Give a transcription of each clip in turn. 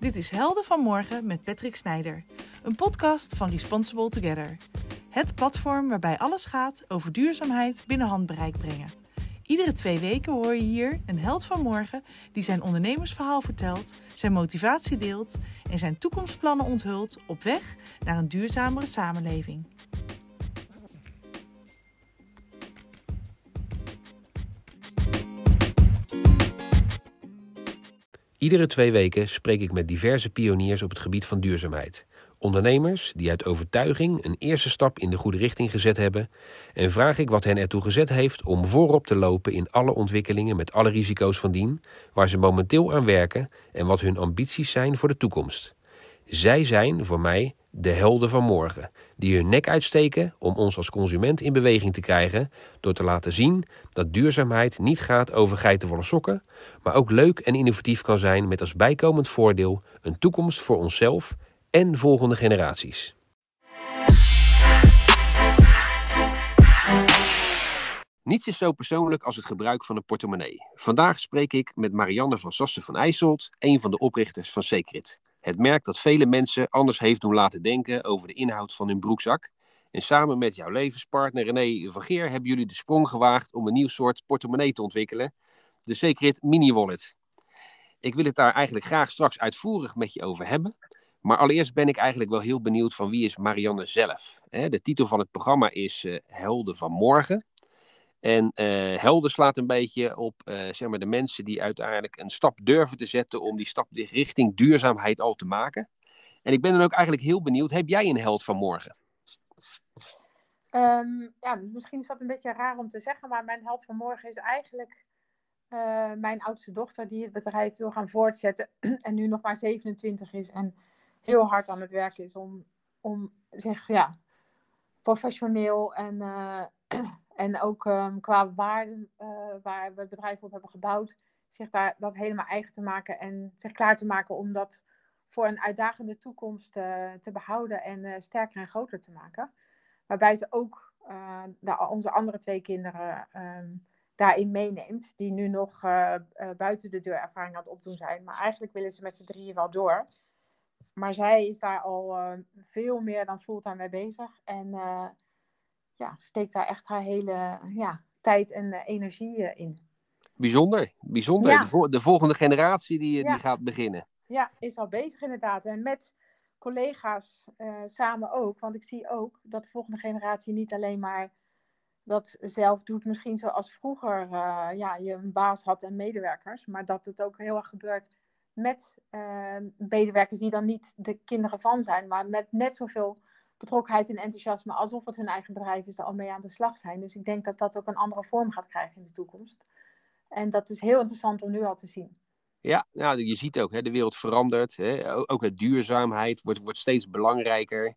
Dit is Helden van Morgen met Patrick Snijder, een podcast van Responsible Together. Het platform waarbij alles gaat over duurzaamheid binnen handbereik brengen. Iedere twee weken hoor je hier een held van morgen die zijn ondernemersverhaal vertelt, zijn motivatie deelt en zijn toekomstplannen onthult op weg naar een duurzamere samenleving. Iedere twee weken spreek ik met diverse pioniers op het gebied van duurzaamheid. Ondernemers die uit overtuiging een eerste stap in de goede richting gezet hebben. En vraag ik wat hen ertoe gezet heeft om voorop te lopen in alle ontwikkelingen met alle risico's van dien, waar ze momenteel aan werken en wat hun ambities zijn voor de toekomst. Zij zijn voor mij de helden van morgen, die hun nek uitsteken om ons als consument in beweging te krijgen door te laten zien dat duurzaamheid niet gaat over geitenwolle sokken, maar ook leuk en innovatief kan zijn met als bijkomend voordeel een toekomst voor onszelf en volgende generaties. Niets is zo persoonlijk als het gebruik van een portemonnee. Vandaag spreek ik met Marianne van Sassen van IJsselt, een van de oprichters van Secret. Het merk dat vele mensen anders heeft doen laten denken over de inhoud van hun broekzak. En samen met jouw levenspartner René van Geer hebben jullie de sprong gewaagd om een nieuw soort portemonnee te ontwikkelen, de Secret Mini Wallet. Ik wil het daar eigenlijk graag straks uitvoerig met je over hebben. Maar allereerst ben ik eigenlijk wel heel benieuwd van wie is Marianne zelf. De titel van het programma is uh, Helden van Morgen. En uh, helden slaat een beetje op uh, zeg maar de mensen die uiteindelijk een stap durven te zetten om die stap richting duurzaamheid al te maken. En ik ben dan ook eigenlijk heel benieuwd, heb jij een held van morgen? Um, ja, misschien is dat een beetje raar om te zeggen, maar mijn held van morgen is eigenlijk uh, mijn oudste dochter die het bedrijf wil gaan voortzetten en nu nog maar 27 is en heel hard aan het werken is om, om zich ja, professioneel en en ook um, qua waarden uh, waar we bedrijf op hebben gebouwd, zich daar dat helemaal eigen te maken en zich klaar te maken om dat voor een uitdagende toekomst uh, te behouden en uh, sterker en groter te maken. Waarbij ze ook onze andere twee kinderen um, daarin meeneemt, die nu nog buiten de deur ervaring aan het opdoen zijn. Maar eigenlijk willen ze met z'n drieën wel door. Maar zij is daar al veel meer dan fulltime mee bezig. En ja, steekt daar echt haar hele ja, tijd en uh, energie uh, in. Bijzonder, bijzonder. Ja. De, vo de, volgende generatie die, ja. die gaat beginnen. Ja, is al bezig inderdaad. En met collega's uh, samen ook. Want ik zie ook dat de volgende generatie niet alleen maar dat zelf doet, misschien zoals vroeger ja, je een baas had en medewerkers. Maar dat het ook heel erg gebeurt met medewerkers die dan niet de kinderen van zijn, maar met net zoveel betrokkenheid en enthousiasme alsof het hun eigen bedrijf is, er al mee aan de slag zijn. Dus ik denk dat dat ook een andere vorm gaat krijgen in de toekomst. En dat is heel interessant om nu al te zien. Ja, nou, je ziet ook, hè, de wereld verandert. Hè, ook het duurzaamheid wordt, wordt steeds belangrijker.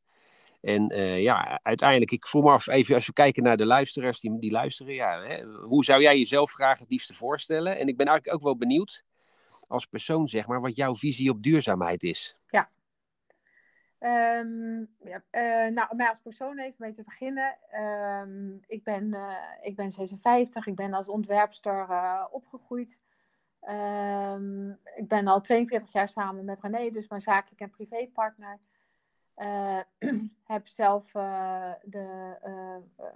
En uh, ja, uiteindelijk, ik voel me af, even als we kijken naar de luisteraars die, die luisteren, ja, hè, hoe zou jij jezelf graag het liefste voorstellen? En ik ben eigenlijk ook wel benieuwd, als persoon zeg maar, wat jouw visie op duurzaamheid is. Ja, Um, ja, uh, nou, mij als persoon even mee te beginnen. Um, ik, ben, uh, ik ben 56, ik ben als ontwerpster uh, opgegroeid. Um, ik ben al 42 jaar samen met René, dus mijn zakelijk en privépartner. heb zelf de,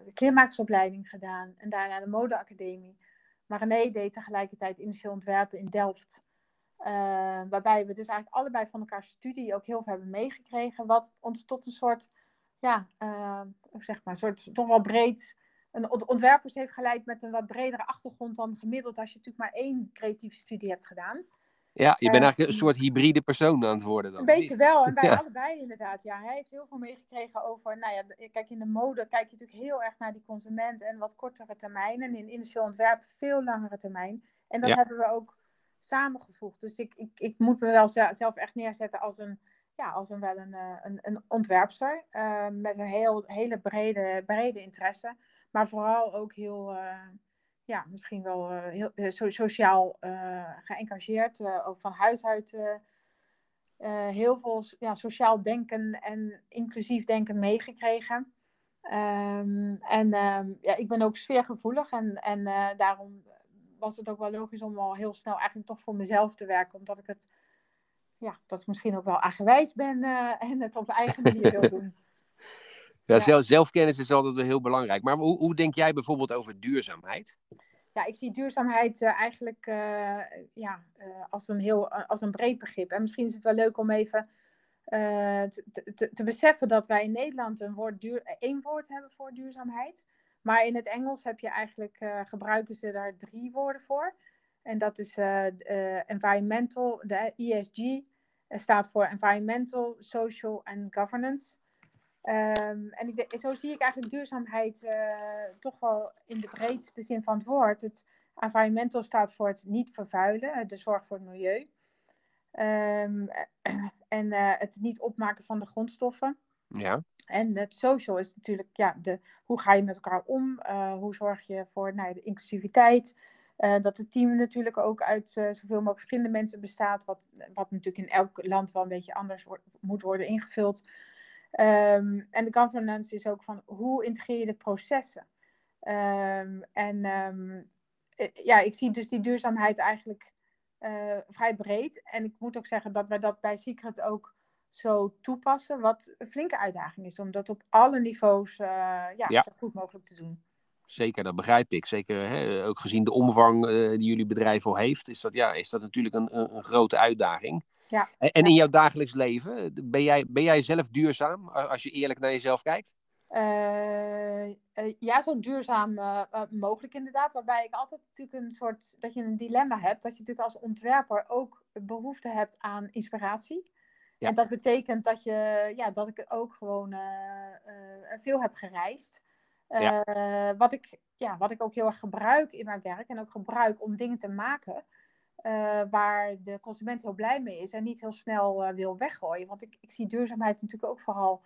de kleermakersopleiding gedaan en daarna de modeacademie. Maar René deed tegelijkertijd industrieel ontwerpen in Delft. Uh, waarbij we dus eigenlijk allebei van elkaar studie ook heel veel hebben meegekregen. Wat ons tot een soort, ja, uh, zeg maar, soort toch wel breed. Een ontwerpers heeft geleid met een wat bredere achtergrond dan gemiddeld als je natuurlijk maar één creatieve studie hebt gedaan. Ja, je bent uh, eigenlijk een soort hybride persoon aan het worden dan. Een beetje wel, en wij ja. allebei inderdaad. Ja, hij heeft heel veel meegekregen over, nou ja, kijk in de mode kijk je natuurlijk heel erg naar die consument en wat kortere termijn. En in industrieel ontwerp veel langere termijn. En dat ja. hebben we ook samengevoegd. Dus ik, ik, ik moet me wel zelf echt neerzetten als een, ja, als een, wel een, eh, een, een ontwerpster. Uh, met een heel, hele brede, brede interesse. Maar vooral ook heel, uh, ja, misschien wel heel so sociaal geëngageerd. ook van huis uit heel veel ja, sociaal denken en inclusief denken meegekregen. Um, en um, ja, ik ben ook sfeergevoelig en, en daarom was het ook wel logisch om al heel snel eigenlijk toch voor mezelf te werken. Omdat ik het ja, dat ik misschien ook wel aangewijs ben en het op mijn eigen manier wil doen. Ja, zelf, zelfkennis is altijd wel heel belangrijk. Maar hoe, hoe denk jij bijvoorbeeld over duurzaamheid? Ja, ik zie duurzaamheid eigenlijk ja, als, een heel, als een breed begrip. En misschien is het wel leuk om even te, te, te, beseffen dat wij in Nederland een woord duur, één woord hebben voor duurzaamheid. Maar in het Engels heb je eigenlijk, uh, gebruiken ze daar drie woorden voor. En dat is uh, uh, environmental, de ESG staat voor environmental, social en governance. Um, en zo zie ik eigenlijk duurzaamheid toch wel in de breedste zin van het woord. Het environmental staat voor het niet vervuilen, de zorg voor het milieu. Um, en het niet opmaken van de grondstoffen. Ja. En het social is natuurlijk, ja, de, hoe ga je met elkaar om? Uh, hoe zorg je voor nou, de inclusiviteit? Uh, dat het team natuurlijk ook uit uh, zoveel mogelijk verschillende mensen bestaat, wat, wat natuurlijk in elk land wel een beetje anders moet worden ingevuld. Um, en de governance is ook van hoe integreer je de processen? Um, en um, ja, ik zie dus die duurzaamheid eigenlijk vrij breed. En ik moet ook zeggen dat wij dat bij Secret ook zo toepassen, wat een flinke uitdaging is om dat op alle niveaus uh, ja, ja, zo goed mogelijk te doen. Zeker, dat begrijp ik. Zeker hè, ook gezien de omvang uh, die jullie bedrijf al heeft, is dat, ja, is dat natuurlijk een, een, grote uitdaging. Ja, en, en in jouw dagelijks leven, ben jij, ben jij zelf duurzaam als je eerlijk naar jezelf kijkt? Uh, ja, zo duurzaam mogelijk inderdaad. Waarbij ik altijd natuurlijk een soort, dat je een dilemma hebt. Dat je natuurlijk als ontwerper ook behoefte hebt aan inspiratie. En dat betekent dat, je, ja, dat ik ook gewoon uh, uh, veel heb gereisd. Uh, wat, ik, ja, wat ik ook heel erg gebruik in mijn werk en ook gebruik om dingen te maken waar de consument heel blij mee is en niet heel snel wil weggooien. Want ik, ik zie duurzaamheid natuurlijk ook vooral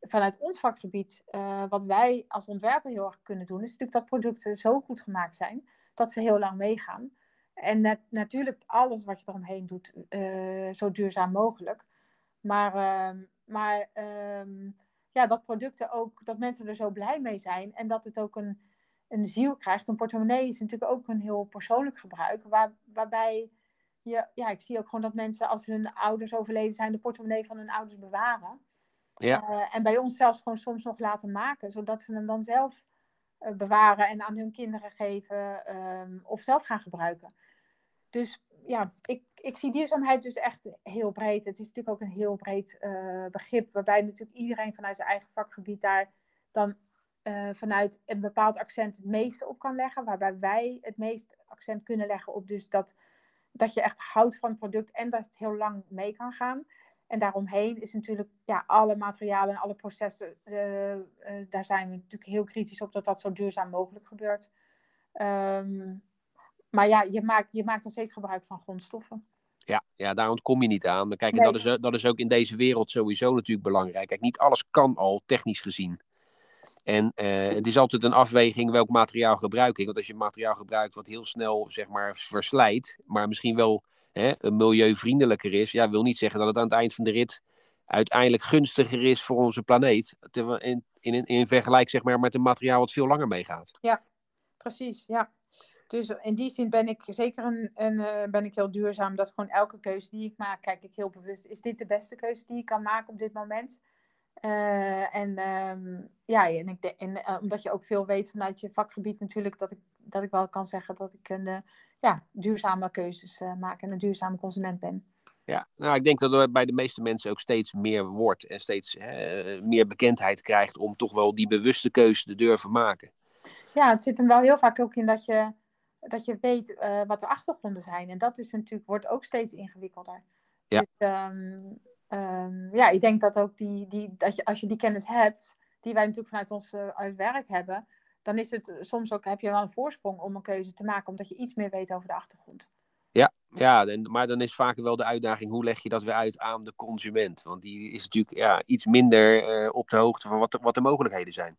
vanuit ons vakgebied. wat wij als ontwerper heel erg kunnen doen, is natuurlijk dat producten zo goed gemaakt zijn dat ze heel lang meegaan. En net, natuurlijk alles wat je eromheen doet, zo duurzaam mogelijk. Maar, uh, maar uh, ja, dat producten ook, dat mensen er zo blij mee zijn en dat het ook een, een ziel krijgt. Een portemonnee is natuurlijk ook een heel persoonlijk gebruik, waar, waarbij je, ja, ik zie ook gewoon dat mensen als hun ouders overleden zijn, de portemonnee van hun ouders bewaren. Ja. Uh, en bij ons zelfs gewoon soms nog laten maken, zodat ze hem dan zelf uh, bewaren en aan hun kinderen geven ehm, of zelf gaan gebruiken. Dus ja, ik, ik zie duurzaamheid dus echt heel breed. Het is natuurlijk ook een heel breed uh, begrip, waarbij natuurlijk iedereen vanuit zijn eigen vakgebied daar dan uh, vanuit een bepaald accent het meeste op kan leggen. Waarbij wij het meest accent kunnen leggen op dus dat, dat je echt houdt van het product en dat het heel lang mee kan gaan. En daaromheen is natuurlijk ja, alle materialen en alle processen, uh, daar zijn we natuurlijk heel kritisch op dat dat zo duurzaam mogelijk gebeurt. Um, maar ja, je maakt, je maakt nog steeds gebruik van grondstoffen. Ja, ja, daar ontkom je niet aan. Kijk, nee. dat, is, dat is ook in deze wereld sowieso natuurlijk belangrijk. Kijk, niet alles kan al technisch gezien. En uh, het is altijd een afweging welk materiaal gebruik ik. Want als je materiaal gebruikt wat heel snel zeg maar, verslijt, maar misschien wel hè, milieuvriendelijker is, ja, wil niet zeggen dat het aan het eind van de rit uiteindelijk gunstiger is voor onze planeet. In, in, in vergelijk zeg maar, met een materiaal wat veel langer meegaat. Ja, precies. Ja. Dus in die zin ben ik zeker een, een uh, ben ik heel duurzaam. Dat gewoon elke keuze die ik maak, kijk ik heel bewust. Is dit de beste keuze die ik kan maken op dit moment? Uh, en um, ja, en, ik de, en uh, omdat je ook veel weet vanuit je vakgebied natuurlijk, dat ik, dat ik wel kan zeggen dat ik een ja, duurzame keuzes maak en een duurzame consument ben. Ja, nou, ik denk dat er bij de meeste mensen ook steeds meer wordt en steeds hè, meer bekendheid krijgt om toch wel die bewuste keuze te durven maken. Ja, het zit hem wel heel vaak ook in dat je dat je weet uh, wat de achtergronden zijn. En dat is natuurlijk, wordt ook steeds ingewikkelder. Ja. Dus, um, um, ja, ik denk dat ook die, die, dat je, als je die kennis hebt, die wij natuurlijk vanuit ons uh, uit werk hebben, dan is het soms ook, heb je wel een voorsprong om een keuze te maken, omdat je iets meer weet over de achtergrond. Ja, ja maar dan is vaak wel de uitdaging, hoe leg je dat weer uit aan de consument? Want die is natuurlijk ja, iets minder uh, op de hoogte van wat de, wat de mogelijkheden zijn.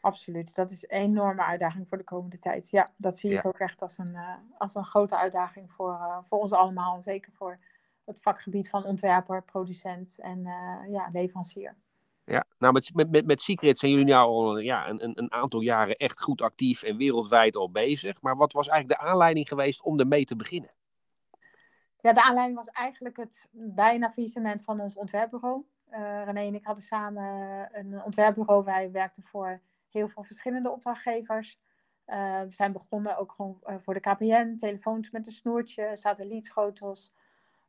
Absoluut, dat is een enorme uitdaging voor de komende tijd. Ja, dat zie ik ook echt als een, uh, als een grote uitdaging voor, uh, voor ons allemaal. En zeker voor het vakgebied van ontwerper, producent en uh, ja, leverancier. Ja, nou met, met, met, met Secret zijn jullie nu al ja, een, een, een aantal jaren echt goed actief en wereldwijd al bezig. Maar wat was eigenlijk de aanleiding geweest om ermee te beginnen? Ja, de aanleiding was eigenlijk het bijna faillissement van ons ontwerpbureau. Uh, René en ik hadden samen een ontwerpbureau. Wij werkten voor heel veel verschillende opdrachtgevers. Uh, we zijn begonnen ook gewoon uh, voor de KPN, telefoons met een snoertje, satellietschotels,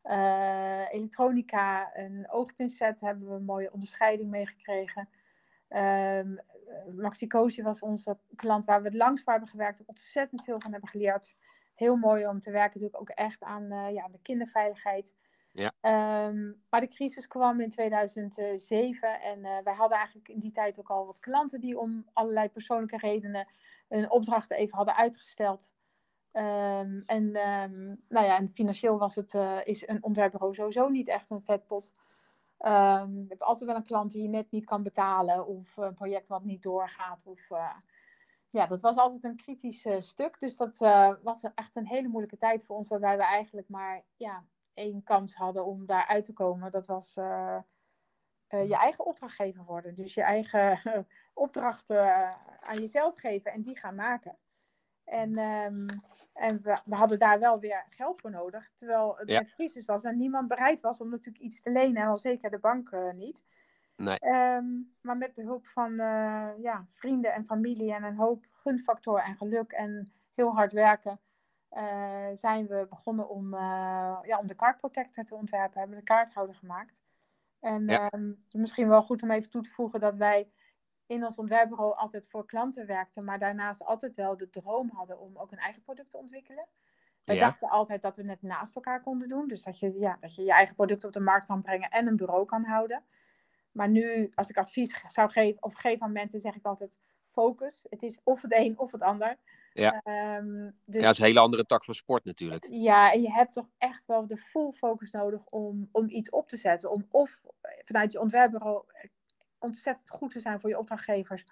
uh, elektronica, een oogpincet hebben we een mooie onderscheiding meegekregen. Um, Maxicosi was onze klant waar we het langst voor hebben gewerkt, ontzettend veel van hebben geleerd. Heel mooi om te werken, natuurlijk ook echt aan, ja, aan de kinderveiligheid. Ja. Um, maar de crisis kwam in 2007 en wij hadden eigenlijk in die tijd ook al wat klanten die om allerlei persoonlijke redenen hun opdrachten even hadden uitgesteld. Um, en, um, nou ja, en financieel was het, uh, is een ontwerpbureau sowieso niet echt een vetpot. Um, je hebt altijd wel een klant die je net niet kan betalen of een project wat niet doorgaat. Of, uh, ja, dat was altijd een kritisch stuk. Dus dat was echt een hele moeilijke tijd voor ons, waarbij we eigenlijk maar ja, één kans hadden om daar uit te komen. Dat was uh, je eigen opdrachtgever worden. Dus je eigen opdrachten uh, aan jezelf geven en die gaan maken. En, um, en we, we, hadden daar wel weer geld voor nodig. Terwijl het ja. crisis was en niemand bereid was om natuurlijk iets te lenen. En al zeker de bank niet. Nee. Um, maar met behulp van ja, vrienden en familie en een hoop gunfactor en geluk en heel hard werken. Zijn we begonnen om, ja, om de card protector te ontwerpen. Hebben we de kaarthouder gemaakt. En Ja. ehm, misschien wel goed om even toe te voegen dat wij in ons ontwerpbureau altijd voor klanten werkten, maar daarnaast altijd wel de droom hadden om ook een eigen product te ontwikkelen. Ja. dachten altijd dat we het naast elkaar konden doen. Dus dat je, ja, dat je je eigen product op de markt kan brengen en een bureau kan houden. Maar nu, als ik advies zou geven of geef aan mensen, zeg ik altijd focus. Het is of het een of het ander. Ja. Ehm, dus Ja, dat is een hele andere tak van sport natuurlijk. ja, en je hebt toch echt wel de full focus nodig om, om iets op te zetten. Om of vanuit je ontwerpbureau ontzettend goed te zijn voor je opdrachtgevers.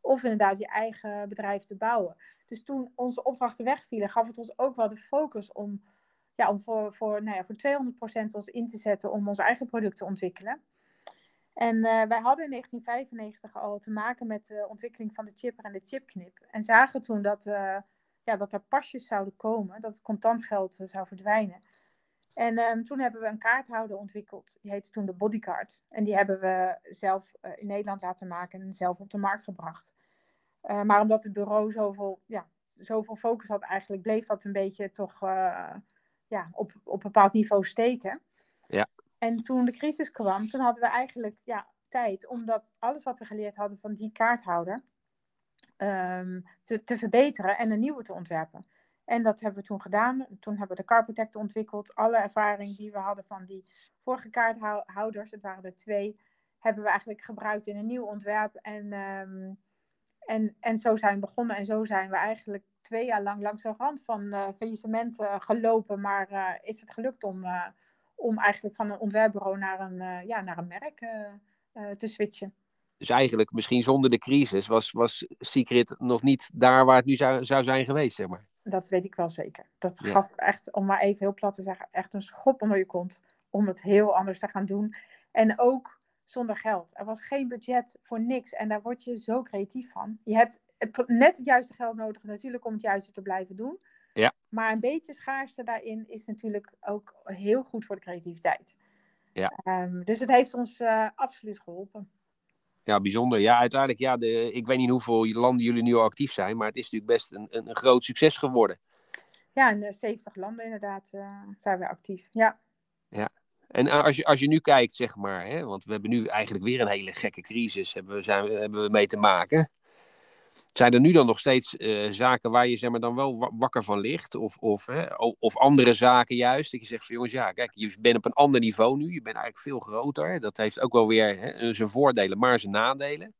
Of inderdaad je eigen bedrijf te bouwen. Dus toen onze opdrachten wegvielen, gaf het ons ook wel de focus om, ja, om voor, voor, nou ja, voor 200% ons in te zetten om ons eigen product te ontwikkelen. En eh, wij hadden in 1995 al te maken met de ontwikkeling van de chipper en de chipknip. En zagen toen dat, eh, ja, dat er pasjes zouden komen, dat het contantgeld eh, zou verdwijnen. En ehm, toen hebben we een kaarthouder ontwikkeld. Die heette toen de Bodycard. En die hebben we zelf in Nederland laten maken en zelf op de markt gebracht. Maar omdat het bureau zoveel, ja, zoveel focus had, eigenlijk bleef dat een beetje toch ja, op, op een bepaald niveau steken. Ja. En toen de crisis kwam, toen hadden we eigenlijk ja, tijd om dat alles wat we geleerd hadden van die kaarthouder ehm, te, te verbeteren en een nieuwe te ontwerpen. En dat hebben we toen gedaan. Toen hebben we de Carprotect ontwikkeld. Alle ervaring die we hadden van die vorige kaarthouders, het waren er twee, hebben we eigenlijk gebruikt in een nieuw ontwerp. En, ehm, en, en zo zijn we begonnen. En zo zijn we eigenlijk twee jaar lang langs de rand van eh faillissement gelopen. Maar eh, is het gelukt om, eh, om eigenlijk van een ontwerpbureau naar een, eh, ja, naar een merk eh, eh, te switchen. Dus eigenlijk, misschien zonder de crisis, was, was Secret nog niet daar waar het nu zou, zou zijn geweest, zeg maar. Dat weet ik wel zeker. Dat Ja. gaf echt, om maar even heel plat te zeggen, echt een schop onder je kont om het heel anders te gaan doen. En ook zonder geld. Er was geen budget voor niks en daar word je zo creatief van. Je hebt net het juiste geld nodig natuurlijk om het juiste te blijven doen. Ja. Maar een beetje schaarste daarin is natuurlijk ook heel goed voor de creativiteit. Ja. Ehm, dus het heeft ons eh, absoluut geholpen. Ja, bijzonder. Ja, uiteindelijk, ja, de, ik weet niet hoeveel landen jullie nu al actief zijn, maar het is natuurlijk best een, een, een groot succes geworden. Ja, in eh, 70 landen inderdaad eh, zijn we actief. Ja. En eh, als je, als je nu kijkt, zeg maar, hè, want we hebben nu eigenlijk weer een hele gekke crisis, hebben we, zijn, hebben we mee te maken. Zijn er nu dan nog steeds eh, zaken waar je zeg maar, dan wel wa- wakker van ligt? Of, of, hè, of andere zaken juist? Dat je zegt van jongens, ja, kijk, je bent op een ander niveau nu. Je bent eigenlijk veel groter. Dat heeft ook wel weer hè, zijn voordelen, maar zijn nadelen.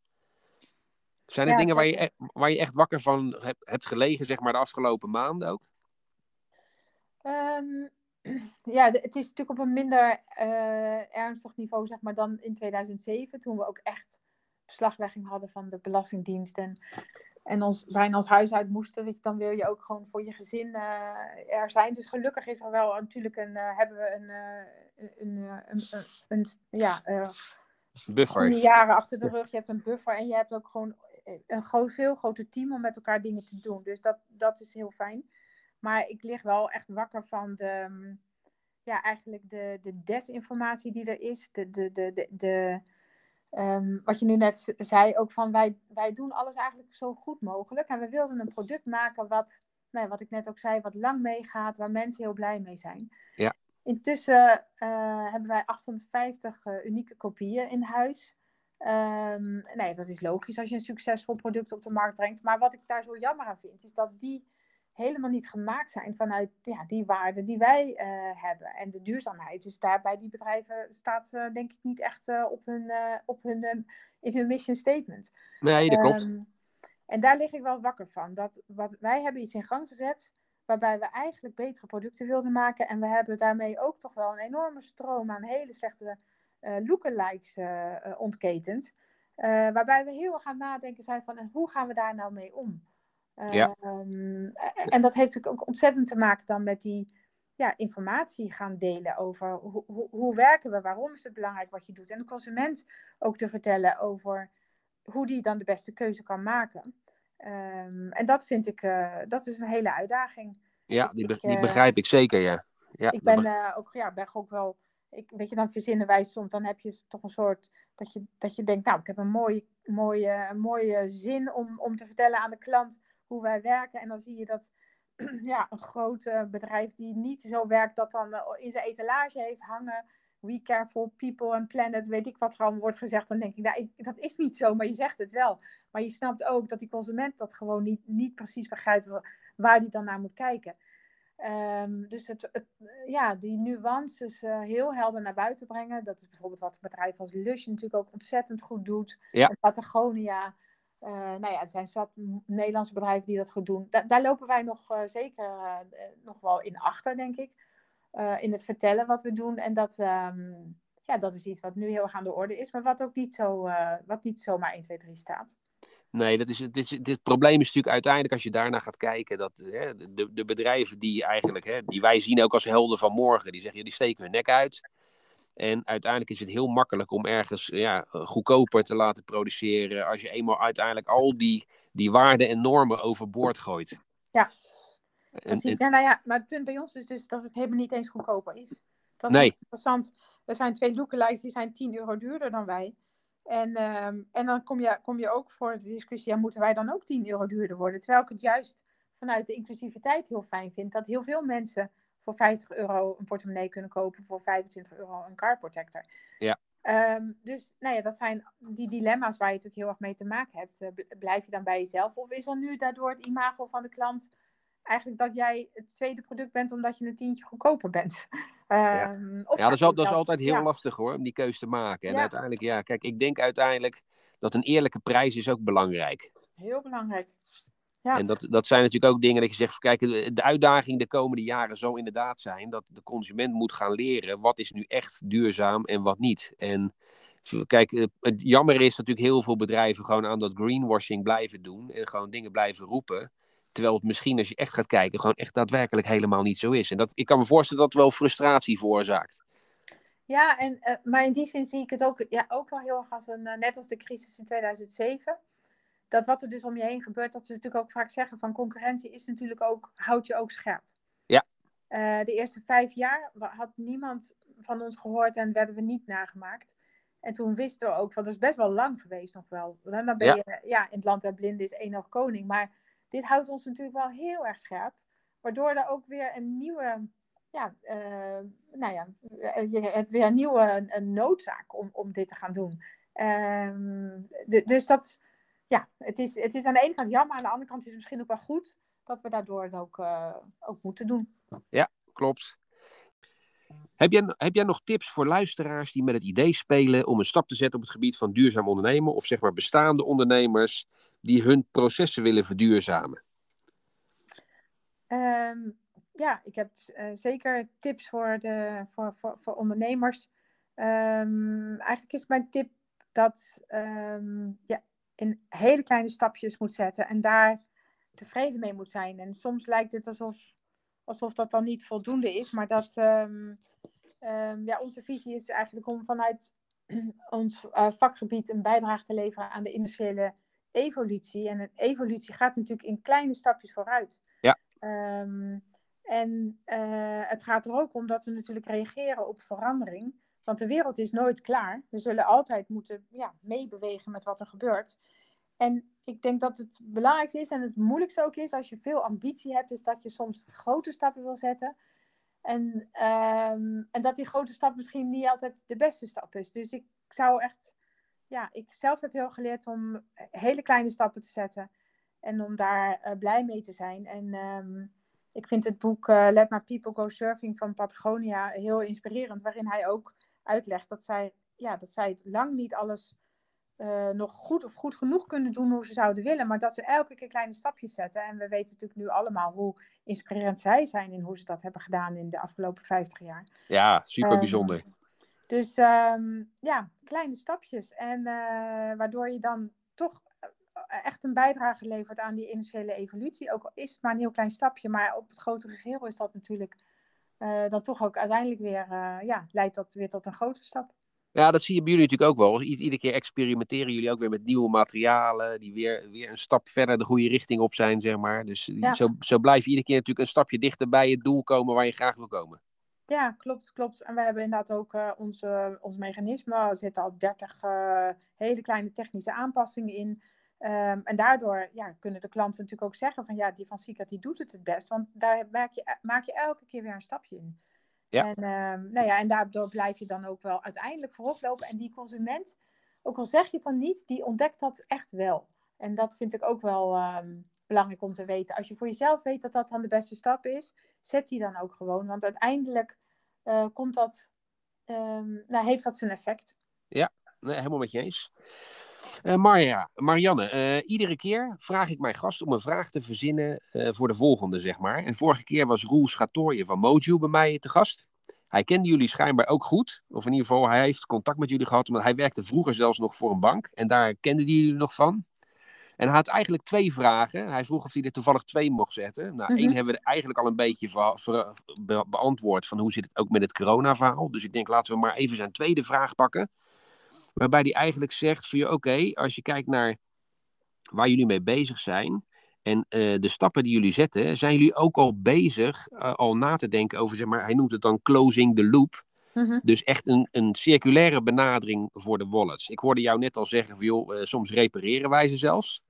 Zijn er Ja, dingen waar je, waar je echt wakker van hebt, hebt gelegen, zeg maar, de afgelopen maanden ook? Ehm, ja, het is natuurlijk op een minder eh, ernstig niveau zeg maar, dan in 2007, toen we ook echt beslaglegging hadden van de Belastingdienst en, en ons, bijna ons huis uit moesten. Weet je, dan wil je ook gewoon voor je gezin eh, er zijn. Dus gelukkig is er wel natuurlijk een, eh, hebben we een, eh, een, een, een, een, ja, eh, Buffer. jaren achter de rug. Je hebt een buffer en je hebt ook gewoon een groot, veel groter team om met elkaar dingen te doen. Dus dat, dat is heel fijn. Maar ik lig wel echt wakker van de, mm, ja, eigenlijk de, de desinformatie die er is. De, de, de, de, de ehm, wat je nu net zei, ook van wij, wij doen alles eigenlijk zo goed mogelijk. En we wilden een product maken wat, nou, wat ik net ook zei, wat lang meegaat, waar mensen heel blij mee zijn. Ja. Intussen uh, hebben wij 850 uh, unieke kopieën in huis. Um, nee, dat is logisch als je een succesvol product op de markt brengt. Maar wat ik daar zo jammer aan vind, is dat die helemaal niet gemaakt zijn vanuit ja, die waarden die wij uh, hebben. En de duurzaamheid is daar bij die bedrijven, staat uh, denk ik niet echt uh, op hun, op hun, in hun mission statement. Nee, dat klopt. Um, en daar lig ik wel wakker van. Dat wat, wij hebben iets in gang gezet waarbij we eigenlijk betere producten wilden maken. En we hebben daarmee ook toch wel een enorme stroom aan hele slechte lookalikes ontketend. waarbij we heel erg aan nadenken zijn van en hoe gaan we daar nou mee om? Ja. Um, en dat heeft natuurlijk ook ontzettend te maken dan met die ja, informatie gaan delen over hoe, hoe, hoe, werken we, waarom is het belangrijk wat je doet. En de consument ook te vertellen over hoe die dan de beste keuze kan maken. Um, en dat vind ik, uh, dat is een hele uitdaging. Ja, die, be die begrijp ik zeker, ja. ja ik ben uh, ook, ja, ben ook wel, ik, weet je, dan verzinnen wij soms, dan heb je toch een soort, dat je, dat je denkt, nou, ik heb een mooie, mooie, mooie zin om, om te vertellen aan de klant hoe wij werken. En dan zie je dat ja, een groot bedrijf die niet zo werkt, dat dan in zijn etalage heeft hangen. We care for people and planet, weet ik wat er allemaal wordt gezegd. Dan denk ik, nou, ik, dat is niet zo, maar je zegt het wel. Maar je snapt ook dat die consument dat gewoon niet, niet precies begrijpt waar die dan naar moet kijken. Um, dus het, het, ja, die nuances uh, heel helder naar buiten brengen. Dat is bijvoorbeeld wat een bedrijf als Lush natuurlijk ook ontzettend goed doet. Ja. Patagonia. Uh, nou ja, er zijn zat Nederlandse bedrijven die dat goed doen. Da daar lopen wij nog uh, zeker uh, nog wel in achter, denk ik. in het vertellen wat we doen. En dat, um, ja, dat is iets wat nu heel erg aan de orde is, maar wat ook niet, zo, wat niet zomaar 1, 2, 3 staat. Nee, dat is, dit, dit probleem is natuurlijk uiteindelijk, als je daarna gaat kijken, dat hè, de, de bedrijven die eigenlijk, hè, die wij zien ook als helden van morgen, die zeggen, die steken hun nek uit. En uiteindelijk is het heel makkelijk om ergens ja, goedkoper te laten produceren. Als je eenmaal uiteindelijk al die, die waarden en normen overboord gooit. Ja, precies. En, nou ja, maar het punt bij ons is dus dat het helemaal niet eens goedkoper is. Dat is nee. interessant. Er zijn twee lookalikes die zijn 10 euro duurder dan wij. En, um, en dan kom je, kom je ook voor de discussie, ja, moeten wij dan ook 10 euro duurder worden? Terwijl ik het juist vanuit de inclusiviteit heel fijn vind dat heel veel mensen voor 50 euro een portemonnee kunnen kopen, voor 25 euro een car protector. Ja. Um, dus nou ja, dat zijn die dilemma's waar je natuurlijk heel erg mee te maken hebt. Uh, blijf je dan bij jezelf? Of is dan nu daardoor het imago van de klant eigenlijk dat jij het tweede product bent omdat je een tientje goedkoper bent? Um, ja, ja dat, is, dat is altijd heel ja. lastig hoor, om die keuze te maken. En ja. uiteindelijk, ja, kijk, ik denk uiteindelijk dat een eerlijke prijs is ook belangrijk. Heel belangrijk. Ja. En dat, dat zijn natuurlijk ook dingen dat je zegt, kijk, de uitdaging de komende jaren zal inderdaad zijn dat de consument moet gaan leren wat is nu echt duurzaam en wat niet. En kijk, het jammer is natuurlijk heel veel bedrijven gewoon aan dat greenwashing blijven doen en gewoon dingen blijven roepen. Terwijl het misschien als je echt gaat kijken gewoon echt daadwerkelijk helemaal niet zo is. En dat, ik kan me voorstellen dat het wel frustratie veroorzaakt. Ja, en, uh, maar in die zin zie ik het ook, ja, ook wel heel erg als een, uh, net als de crisis in 2007 dat wat er dus om je heen gebeurt, dat ze natuurlijk ook vaak zeggen van concurrentie is natuurlijk ook, houdt je ook scherp. Ja. Uh, de eerste vijf jaar had niemand van ons gehoord en werden we niet nagemaakt. En toen wisten we ook van, dat is best wel lang geweest nog wel. Dan ben je, ja, ja in het land der blinden is één nog koning. Maar dit houdt ons natuurlijk wel heel erg scherp. Waardoor er ook weer een nieuwe, ja, uh, nou ja, je hebt weer een nieuwe een noodzaak om, om dit te gaan doen. Um, de, dus dat, ja, het is, het is aan de ene kant jammer, aan de andere kant is het misschien ook wel goed dat we daardoor het ook, uh, ook moeten doen. Ja, klopt. Heb jij, heb jij nog tips voor luisteraars die met het idee spelen om een stap te zetten op het gebied van duurzaam ondernemen, of zeg maar bestaande ondernemers die hun processen willen verduurzamen? Um, ja, ik heb uh, zeker tips voor, de, voor, voor, voor ondernemers. Um, eigenlijk is mijn tip dat um, ja, in hele kleine stapjes moet zetten en daar tevreden mee moet zijn. En soms lijkt het alsof, alsof dat dan niet voldoende is, maar dat um, um, ja, onze visie is eigenlijk om vanuit ons uh, vakgebied een bijdrage te leveren aan de industriële evolutie. En een evolutie gaat natuurlijk in kleine stapjes vooruit. Ja. Um, En het gaat er ook om dat we natuurlijk reageren op verandering. Want de wereld is nooit klaar. We zullen altijd moeten ja, meebewegen met wat er gebeurt. En ik denk dat het belangrijkste is en het moeilijkste ook is als je veel ambitie hebt, is dat je soms grote stappen wil zetten. En, ehm, en dat die grote stap misschien niet altijd de beste stap is. Dus ik zou echt, ja, ik zelf heb heel geleerd om hele kleine stappen te zetten. En om daar uh, blij mee te zijn. En um, ik vind het boek uh, Let My People Go Surfing van Patagonia heel inspirerend. Waarin hij ook uitlegt dat zij, ja, dat zij lang niet alles uh, nog goed of goed genoeg kunnen doen hoe ze zouden willen. Maar dat ze elke keer kleine stapjes zetten. En we weten natuurlijk nu allemaal hoe inspirerend zij zijn in hoe ze dat hebben gedaan in de afgelopen 50 jaar. Ja, super ehm, bijzonder. dus um, ja, kleine stapjes. En uh, waardoor je dan toch eh, echt een bijdrage levert aan die initiële evolutie. Ook al is het maar een heel klein stapje, maar op het grotere geheel is dat natuurlijk uh, dan toch ook uiteindelijk weer, uh, ja, leidt dat weer tot een grote stap. Ja, dat zie je bij jullie natuurlijk ook wel. iedere keer experimenteren jullie ook weer met nieuwe materialen. Die weer, weer een stap verder de goede richting op zijn, zeg maar. Dus zo, zo blijf je iedere keer natuurlijk een stapje dichter bij het doel komen waar je graag wil komen. Ja, klopt, klopt. En we hebben inderdaad ook uh, onze, ons mechanisme. Er zitten al 30 uh, hele kleine technische aanpassingen in. Um, en daardoor ja, kunnen de klanten natuurlijk ook zeggen van ja, die van Sika die doet het het best. Want daar maak je, maak je elke keer weer een stapje in. Ja. En, uh, nou ja, en daardoor blijf je dan ook wel uiteindelijk voorop lopen. En die consument, ook al zeg je het dan niet, die ontdekt dat echt wel. En dat vind ik ook wel um, belangrijk om te weten. Als je voor jezelf weet dat dat dan de beste stap is, zet die dan ook gewoon. Want uiteindelijk uh, komt dat, nou, heeft dat zijn effect. Ja, nee, helemaal met je eens. Uh, Marja, Marianne, uh, iedere keer vraag ik mijn gast om een vraag te verzinnen uh, voor de volgende, zeg maar. En vorige keer was Roel Schatoorje van Moju bij mij te gast. Hij kende jullie schijnbaar ook goed. Of in ieder geval, hij heeft contact met jullie gehad. Omdat hij werkte vroeger zelfs nog voor een bank. En daar kenden jullie nog van. En hij had eigenlijk twee vragen. Hij vroeg of hij er toevallig twee mocht zetten. Nou, mm één hebben we eigenlijk al een beetje be beantwoord. Van hoe zit het ook met het corona-verhaal. Dus ik denk, laten we maar even zijn tweede vraag pakken. Waarbij hij eigenlijk zegt van, oké, als je kijkt naar waar jullie mee bezig zijn en uh, de stappen die jullie zetten, zijn jullie ook al bezig uh, al na te denken over, zeg maar, hij noemt het dan closing the loop. Mm -hmm. Dus echt een, een circulaire benadering voor de wallets. Ik hoorde jou net al zeggen van, joh, uh, soms repareren wij ze zelfs.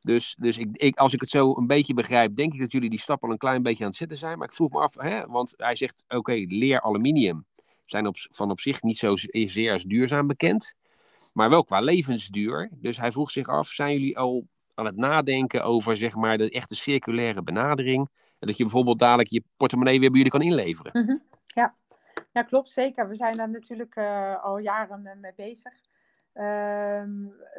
Dus, dus ik, ik, als ik het zo een beetje begrijp, denk ik dat jullie die stap al een klein beetje aan het zetten zijn. Maar ik vroeg me af, hè, want hij zegt, oké, okay, leer aluminium zijn op, van op zich niet zo zeer als duurzaam bekend, maar wel qua levensduur. Dus hij vroeg zich af, zijn jullie al aan het nadenken over zeg maar, de echte circulaire benadering? En dat je bijvoorbeeld dadelijk je portemonnee weer bij jullie kan inleveren. -hmm. Ja. ja, klopt zeker. We zijn daar natuurlijk uh, al jaren uh, mee bezig. Uh,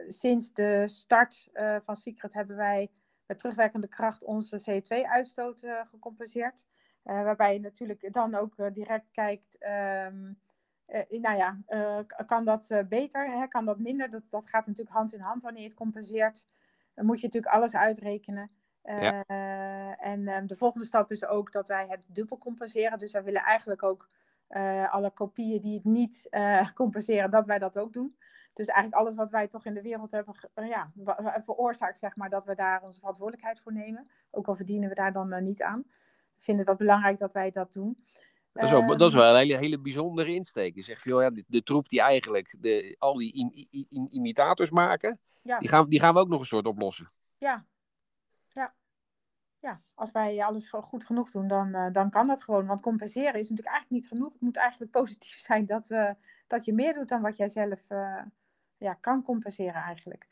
sinds de start van Secret hebben wij met terugwerkende kracht onze CO2-uitstoot gecompenseerd. Uh, waarbij je natuurlijk dan ook uh, direct kijkt, um, uh, nou ja, kan dat beter, hè? kan dat minder? Dat, dat gaat natuurlijk hand in hand wanneer je het compenseert. Dan moet je natuurlijk alles uitrekenen. Ja. en um, de volgende stap is ook dat wij het dubbel compenseren. Dus wij willen eigenlijk ook alle kopieën die het niet compenseren, dat wij dat ook doen. Dus eigenlijk alles wat wij toch in de wereld hebben ja, veroorzaakt, zeg maar, dat we daar onze verantwoordelijkheid voor nemen. Ook al verdienen we daar dan niet aan vinden dat belangrijk dat wij dat doen. Dat is, wel, dat is wel een hele, hele bijzondere insteek. Je zegt veel, ja, de, de, troep die eigenlijk de, al die im, im, imitators maken, ja. die, gaan, die gaan we ook nog een soort oplossen. Ja, ja. ja. als wij alles goed genoeg doen, dan, uh, dan kan dat gewoon. Want compenseren is natuurlijk eigenlijk niet genoeg. Het moet eigenlijk positief zijn dat, uh, dat je meer doet dan wat jij zelf uh, ja, kan compenseren eigenlijk.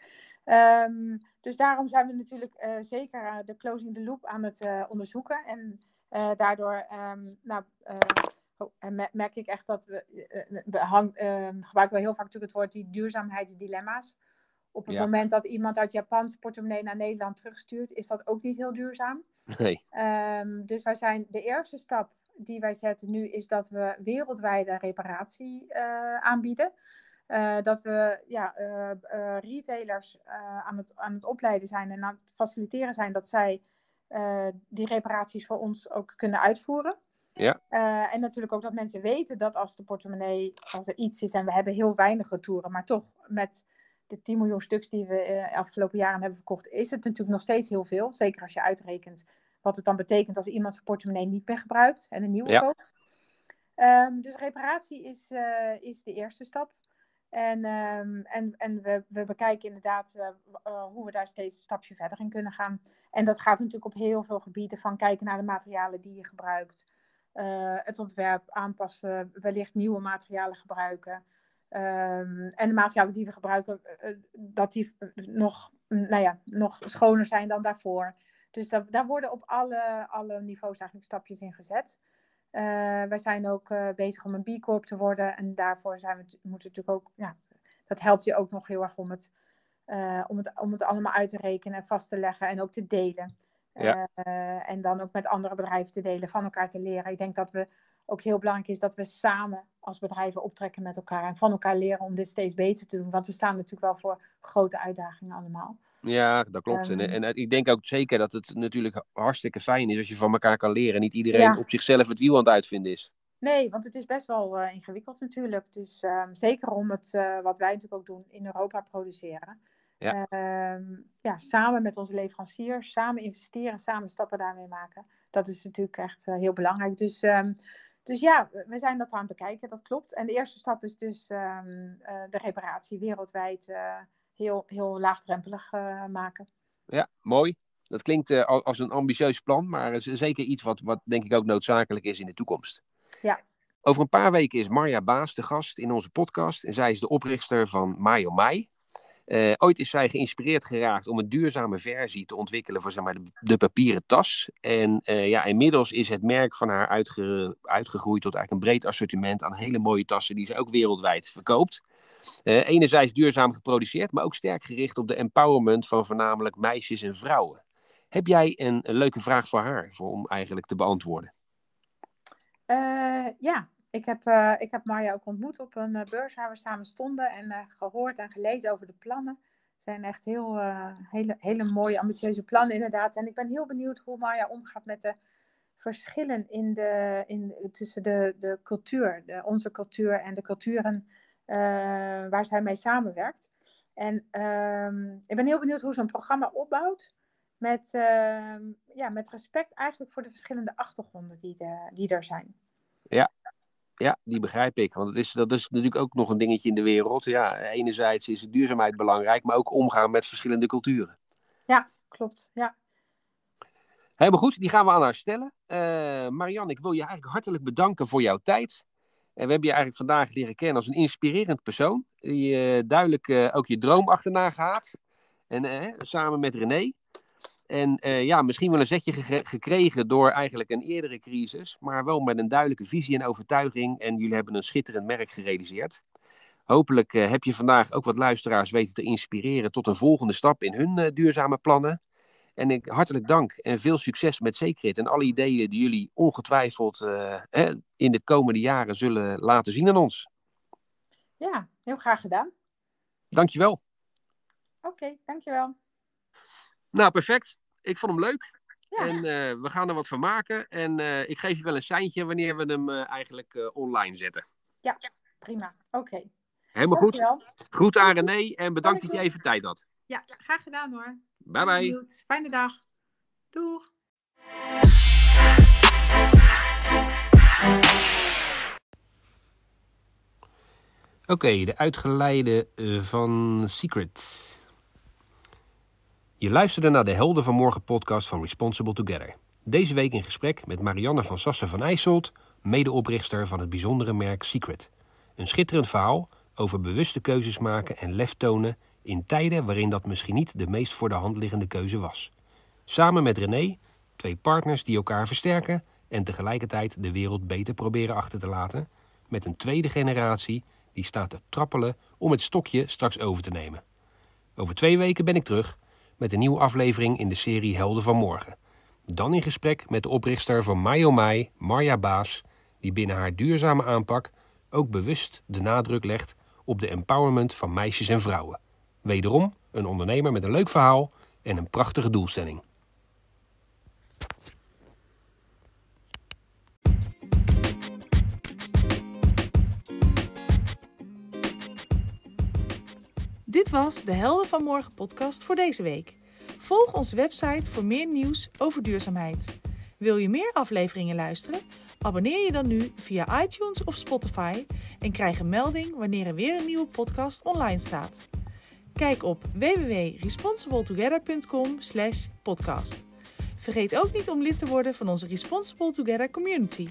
Um, dus daarom zijn we natuurlijk zeker de closing the loop aan het onderzoeken. En uh, daardoor um, nou, uh, oh, merk ik echt dat we, uh, hang, gebruiken we heel vaak natuurlijk het woord die duurzaamheidsdilemma's. Op het ja. moment dat iemand uit Japans portemonnee naar Nederland terugstuurt, is dat ook niet heel duurzaam. Nee. Um, dus wij zijn de eerste stap die wij zetten nu, is dat we wereldwijde reparatie aanbieden. Uh, dat we ja, uh, uh, retailers aan, het, aan het opleiden zijn en aan het faciliteren zijn dat zij die reparaties voor ons ook kunnen uitvoeren. Ja. Uh, en natuurlijk ook dat mensen weten dat als de portemonnee, als er iets is en we hebben heel weinig retouren, maar toch met de 10 miljoen stuks die we uh, afgelopen jaren hebben verkocht, is het natuurlijk nog steeds heel veel. Zeker als je uitrekent wat het dan betekent als iemand zijn portemonnee niet meer gebruikt en een nieuwe Ja. koopt. Ehm, dus reparatie is, eh, is de eerste stap. En, ehm, en, en we, we bekijken inderdaad eh, eh, hoe we daar steeds een stapje verder in kunnen gaan. En dat gaat natuurlijk op heel veel gebieden, van kijken naar de materialen die je gebruikt. eh, het ontwerp aanpassen, wellicht nieuwe materialen gebruiken. Ehm, en de materialen die we gebruiken, dat die nog, mm, nou ja, nog schoner zijn dan daarvoor. Dus da- daar worden op alle, alle niveaus eigenlijk stapjes in gezet. Eh, wij zijn ook eh, bezig om een B Corp te worden. En daarvoor zijn we, moeten natuurlijk ook, ja, dat helpt je ook nog heel erg om het, eh, om het, om het allemaal uit te rekenen en vast te leggen en ook te delen. Ja. En dan ook met andere bedrijven te delen, van elkaar te leren. Ik denk dat we ook heel belangrijk is dat we samen als bedrijven optrekken met elkaar en van elkaar leren om dit steeds beter te doen. Want we staan natuurlijk wel voor grote uitdagingen allemaal. Ja, dat klopt. En, Ehm. en ik denk ook zeker dat het natuurlijk hartstikke fijn is als je van elkaar kan leren. Niet iedereen Ja. op zichzelf het wiel aan het uitvinden is. Nee, want het is best wel eh, ingewikkeld natuurlijk. Dus ehm, zeker om het, eh, wat wij natuurlijk ook doen, in Europa produceren. Ja. Ehm, ja, samen met onze leveranciers, samen investeren, samen stappen daarmee maken. Dat is natuurlijk echt eh, heel belangrijk. Dus, dus ja, we zijn dat aan het bekijken, dat klopt. En de eerste stap is dus de reparatie wereldwijd heel, heel laagdrempelig eh, maken. Ja, mooi. Dat klinkt eh, al- als een ambitieus plan, maar is zeker iets wat, wat denk ik ook noodzakelijk is in de toekomst. Ja. Over een paar weken is Marja Baas de gast in onze podcast en zij is de oprichter van Mayo Mai. Eh, ooit is zij geïnspireerd geraakt om een duurzame versie te ontwikkelen voor zeg maar, de, de papieren tas. En ja, inmiddels is het merk van haar uitge- uitgegroeid tot eigenlijk een breed assortiment aan hele mooie tassen die ze ook wereldwijd verkoopt. Eh, enerzijds duurzaam geproduceerd, maar ook sterk gericht op de empowerment van voornamelijk meisjes en vrouwen. Heb jij een, leuke vraag voor haar voor, om eigenlijk te beantwoorden? Eh, ja, ik heb, eh, ik heb Marja ook ontmoet op een beurs waar we samen stonden en eh, gehoord en gelezen over de plannen. Het zijn echt heel, hele, hele mooie, ambitieuze plannen inderdaad. En ik ben heel benieuwd hoe Marja omgaat met de verschillen in de, in, tussen de, de cultuur, de, onze cultuur en de culturen waar zij mee samenwerkt. En ehm, ik ben heel benieuwd hoe zo'n programma opbouwt met, ehm, ja, met respect eigenlijk voor de verschillende achtergronden die, de, die er zijn. Ja, die begrijp ik. Want het is, dat is natuurlijk ook nog een dingetje in de wereld. Ja, enerzijds is duurzaamheid belangrijk, maar ook omgaan met verschillende culturen. Klopt, ja. Helemaal goed, die gaan we aan haar stellen. Eh Marianne, ik wil je eigenlijk hartelijk bedanken voor jouw tijd. En we hebben je eigenlijk vandaag leren kennen als een inspirerend persoon. Die eh, duidelijk eh, ook je droom achterna gaat. En eh, samen met René. En ja, misschien wel een zetje ge- gekregen door eigenlijk een eerdere crisis. Maar wel met een duidelijke visie en overtuiging. En jullie hebben een schitterend merk gerealiseerd. Hopelijk heb je vandaag ook wat luisteraars weten te inspireren tot een volgende stap in hun duurzame plannen. En ik hartelijk dank en veel succes met Secret en alle ideeën die jullie ongetwijfeld eh, eh, in de komende jaren zullen laten zien aan ons. Ja, heel graag gedaan. Dankjewel. Oké, dankjewel. Nou, perfect. Ik vond hem leuk. Ja. En eh, we gaan er wat van maken. En eh, ik geef je wel een seintje wanneer we hem eigenlijk online zetten. Prima. Oké. Helemaal goed. Groet aan René en bedankt dat je even tijd had. Ja, graag gedaan hoor. Bye bye. Benieuwd. Fijne dag. Doeg. Oké, de uitgeleide eh, van Secret. Je luisterde naar de Helden van Morgen podcast van Responsible Together. Deze week in gesprek met Marianne van Sassen van IJsselt, medeoprichter van het bijzondere merk Secret. Een schitterend verhaal over bewuste keuzes maken en lef tonen in tijden waarin dat misschien niet de meest voor de hand liggende keuze was. Samen met René, twee partners die elkaar versterken en tegelijkertijd de wereld beter proberen achter te laten, met een tweede generatie die staat te trappelen om het stokje straks over te nemen. Over twee weken ben ik terug met een nieuwe aflevering in de serie Helden van Morgen. Dan in gesprek met de oprichter van Mayo Mai, Marja Baas, die binnen haar duurzame aanpak ook bewust de nadruk legt op de empowerment van meisjes en vrouwen. Wederom een ondernemer met een leuk verhaal en een prachtige doelstelling. Dit was de Helden van Morgen podcast voor deze week. Volg onze website voor meer nieuws over duurzaamheid. Wil je meer afleveringen luisteren? Abonneer je dan nu via iTunes of Spotify en krijg een melding wanneer er weer een nieuwe podcast online staat. Kijk op www.responsibletogether.com/podcast. Vergeet ook niet om lid te worden van onze Responsible Together community.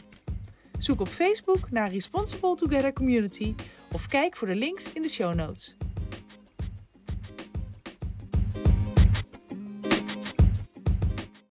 Zoek op Facebook naar Responsible Together Community of kijk voor de links in de show notes.